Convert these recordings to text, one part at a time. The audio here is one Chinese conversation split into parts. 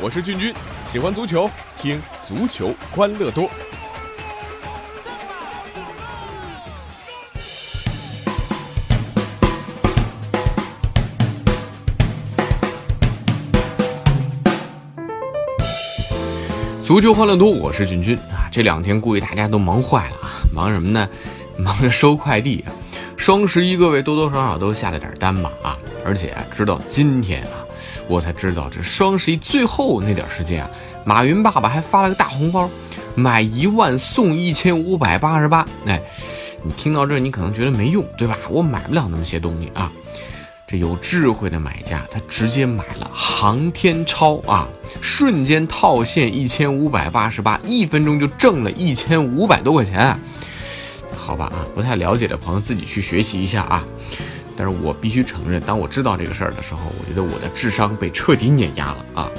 我是俊君，喜欢足球，听足球欢乐多。足球欢乐多，我是俊君啊。这两天估计大家都忙坏了啊，忙什么呢？忙着收快递啊。双十一，各位多多少少都下了点单吧啊。而且直到今天啊，我才知道这双十一最后那点时间啊，马云爸爸还发了个大红包，买一万送一千五百八十八。哎，你听到这，你可能觉得没用，对吧？我买不了那么些东西啊。这有智慧的买家，他直接买了航天超啊，瞬间套现一千五百八十八，一分钟就挣了一千五百多块钱。好吧啊，不太了解的朋友自己去学习一下啊。但是我必须承认，当我知道这个事儿的时候，我觉得我的智商被彻底碾压了啊。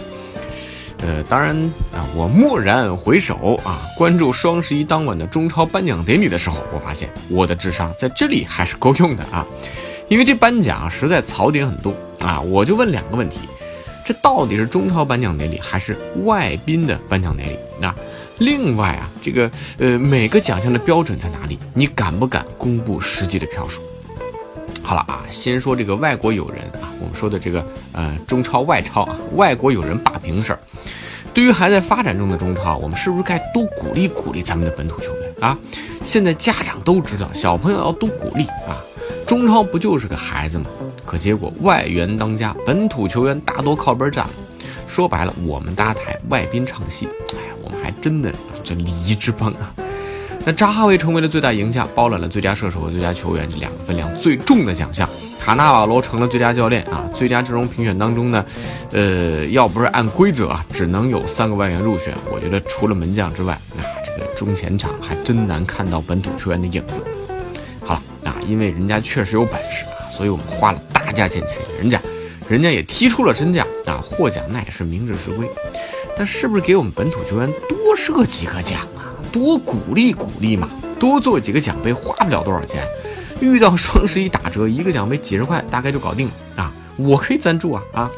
呃，当然啊，我蓦然回首啊，关注双十一当晚的中超颁奖典礼的时候，我发现我的智商在这里还是够用的啊。因为这颁奖实在槽点很多啊，我就问两个问题：这到底是中超颁奖典礼还是外宾的颁奖典礼？那另外啊，这个呃每个奖项的标准在哪里？你敢不敢公布实际的票数？好了啊，先说这个外国友人啊，我们说的这个呃中超外超啊，外国友人霸屏事儿。对于还在发展中的中超，我们是不是该多鼓励鼓励咱们的本土球员啊？现在家长都知道，小朋友要多鼓励啊。中超不就是个孩子吗？可结果外援当家，本土球员大多靠边站。说白了，我们搭台，外宾唱戏。还真的这礼仪之邦啊！那扎哈维成为了最大赢家，包揽了最佳射手和最佳球员这两个分量最重的奖项。卡纳瓦罗成了最佳教练啊！最佳阵容评选当中呢，呃，要不是按规则啊，只能有三个外援入选。我觉得除了门将之外，那这个中前场还真难看到本土球员的影子。好了啊，因为人家确实有本事啊，所以我们花了大价钱请人家，人家也踢出了身价啊，获奖那也是名至实归。但是不是给我们本土球员多设几个奖啊，多鼓励鼓励嘛，多做几个奖杯，花不了多少钱。遇到双十一打折，一个奖杯几十块，大概就搞定了啊。我可以赞助啊啊。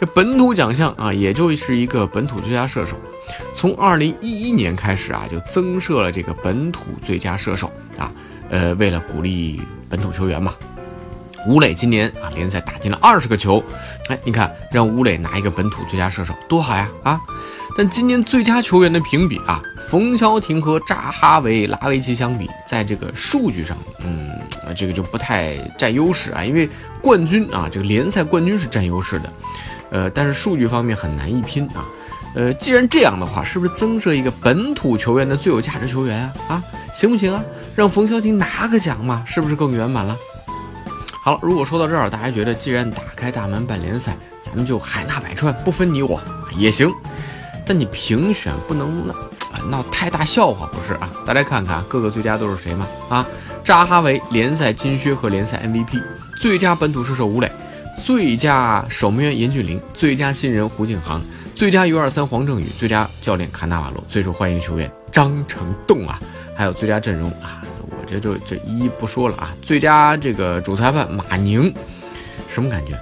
这本土奖项啊，也就是一个本土最佳射手，从二零一一年开始啊，就增设了这个本土最佳射手啊。呃，为了鼓励本土球员嘛，吴磊今年啊联赛打进了二十个球，哎，你看让吴磊拿一个本土最佳射手多好呀啊！但今年最佳球员的评比啊，冯潇霆和扎哈维、拉维奇相比，在这个数据上，嗯，这个就不太占优势啊，因为冠军啊，这个联赛冠军是占优势的，呃，但是数据方面很难一拼啊。呃，既然这样的话，是不是增设一个本土球员的最有价值球员啊？啊，行不行啊？让冯潇霆拿个奖嘛，是不是更圆满了？好了，如果说到这儿，大家觉得既然打开大门办联赛，咱们就海纳百川，不分你我也行。但你评选不能闹闹太大笑话，不是啊？大家看看各个最佳都是谁嘛？啊，扎哈维联赛金靴和联赛 MVP，最佳本土射手吴磊，最佳守门员严俊凌，最佳新人胡敬航。最佳 U 二三黄正宇，最佳教练卡纳瓦罗，最受欢迎球员张成栋啊，还有最佳阵容啊，这就这一一不说了啊。最佳这个主裁判马宁，什么感觉？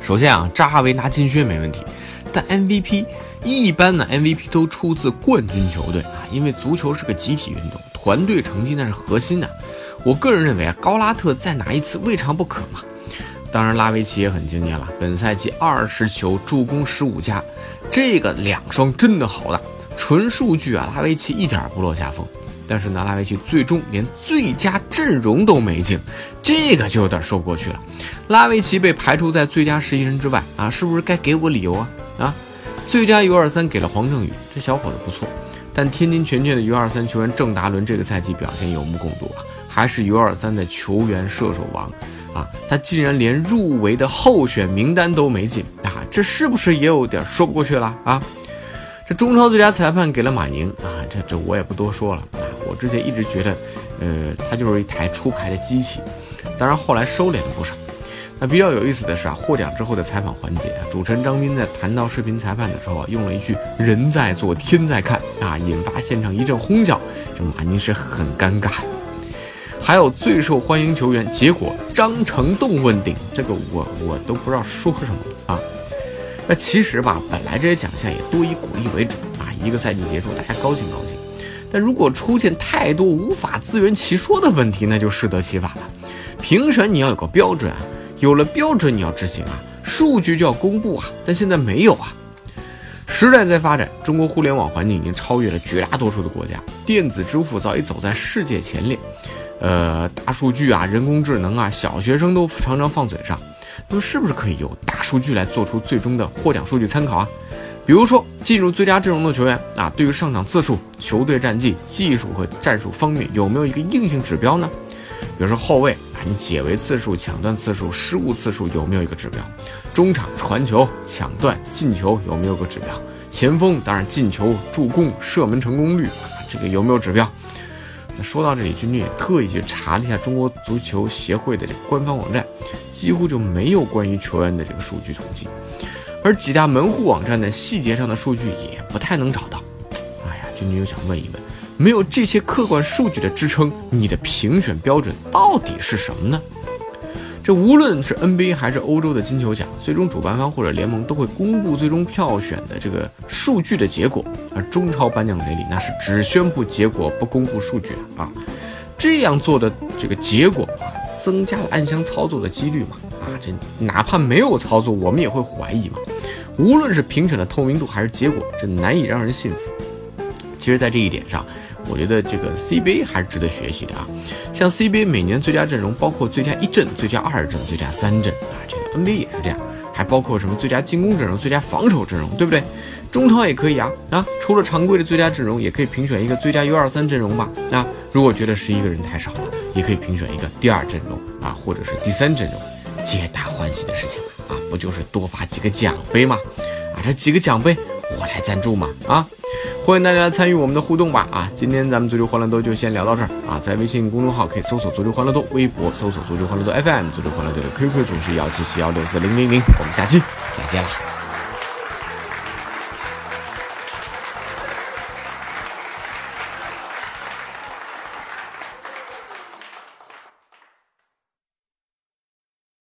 首先啊，扎哈维拿金靴没问题，但 MVP 一般呢，MVP 都出自冠军球队啊，因为足球是个集体运动，团队成绩那是核心呐。我个人认为啊，高拉特再拿一次未尝不可嘛。当然，拉维奇也很惊艳了，本赛季二十球，助攻十五加。这个两双真的好大，纯数据啊，拉维奇一点不落下风。但是呢，拉维奇最终连最佳阵容都没进，这个就有点说不过去了。拉维奇被排除在最佳十一人之外啊，是不是该给我理由啊？啊，最佳 U 二三给了黄正宇，这小伙子不错。但天津权健的 U 二三球员郑达伦这个赛季表现有目共睹啊，还是 U 二三的球员射手王啊，他竟然连入围的候选名单都没进啊。这是不是也有点说不过去了啊？这中超最佳裁判给了马宁啊，这这我也不多说了啊。我之前一直觉得，呃，他就是一台出牌的机器，当然后来收敛了不少。那比较有意思的是啊，获奖之后的采访环节，主持人张斌在谈到视频裁判的时候啊，用了一句“人在做天在看”啊，引发现场一阵哄笑。这马宁是很尴尬。还有最受欢迎球员，结果张成栋问鼎，这个我我都不知道说什么啊。那其实吧，本来这些奖项也多以鼓励为主啊，一个赛季结束，大家高兴高兴。但如果出现太多无法自圆其说的问题，那就适得其反了。评审你要有个标准啊，有了标准你要执行啊，数据就要公布啊，但现在没有啊。时代在发展，中国互联网环境已经超越了绝大多数的国家，电子支付早已走在世界前列。呃，大数据啊，人工智能啊，小学生都常常放嘴上。那么，是不是可以由大数据来做出最终的获奖数据参考啊？比如说，进入最佳阵容的球员啊，对于上场次数、球队战绩、技术和战术方面有没有一个硬性指标呢？比如说后卫啊，你解围次数、抢断次数、失误次数有没有一个指标？中场传球、抢断、进球有没有个指标？前锋当然进球、助攻、射门成功率啊，这个有没有指标？那说到这里，君君也特意去查了一下中国足球协会的这个官方网站，几乎就没有关于球员的这个数据统计。而几大门户网站的细节上的数据也不太能找到。哎呀，君君又想问一问，没有这些客观数据的支撑，你的评选标准到底是什么呢？这无论是 NBA 还是欧洲的金球奖，最终主办方或者联盟都会公布最终票选的这个数据的结果，而中超颁奖典礼那是只宣布结果不公布数据啊。这样做的这个结果啊，增加了暗箱操作的几率嘛。这哪怕没有操作，我们也会怀疑嘛。无论是评审的透明度还是结果，这难以让人信服。其实，在这一点上，我觉得这个 CBA 还是值得学习的啊。像 CBA 每年最佳阵容包括最佳一阵、最佳二阵、最佳三阵啊，这个 NBA 也是这样，还包括什么最佳进攻阵容、最佳防守阵容，对不对？中超也可以啊啊，除了常规的最佳阵容，也可以评选一个最佳 U 二三阵容吧啊。如果觉得十一个人太少了，也可以评选一个第二阵容啊，或者是第三阵容。皆大欢喜的事情啊，不就是多发几个奖杯吗？啊，这几个奖杯我来赞助嘛啊！欢迎大家来参与我们的互动吧啊！今天咱们足球欢乐多就先聊到这儿啊，在微信公众号可以搜索足球欢乐多，微博搜索足球欢乐多 FM，足球欢乐多的 QQ 群是幺七七幺六四零零零，我们下期再见啦。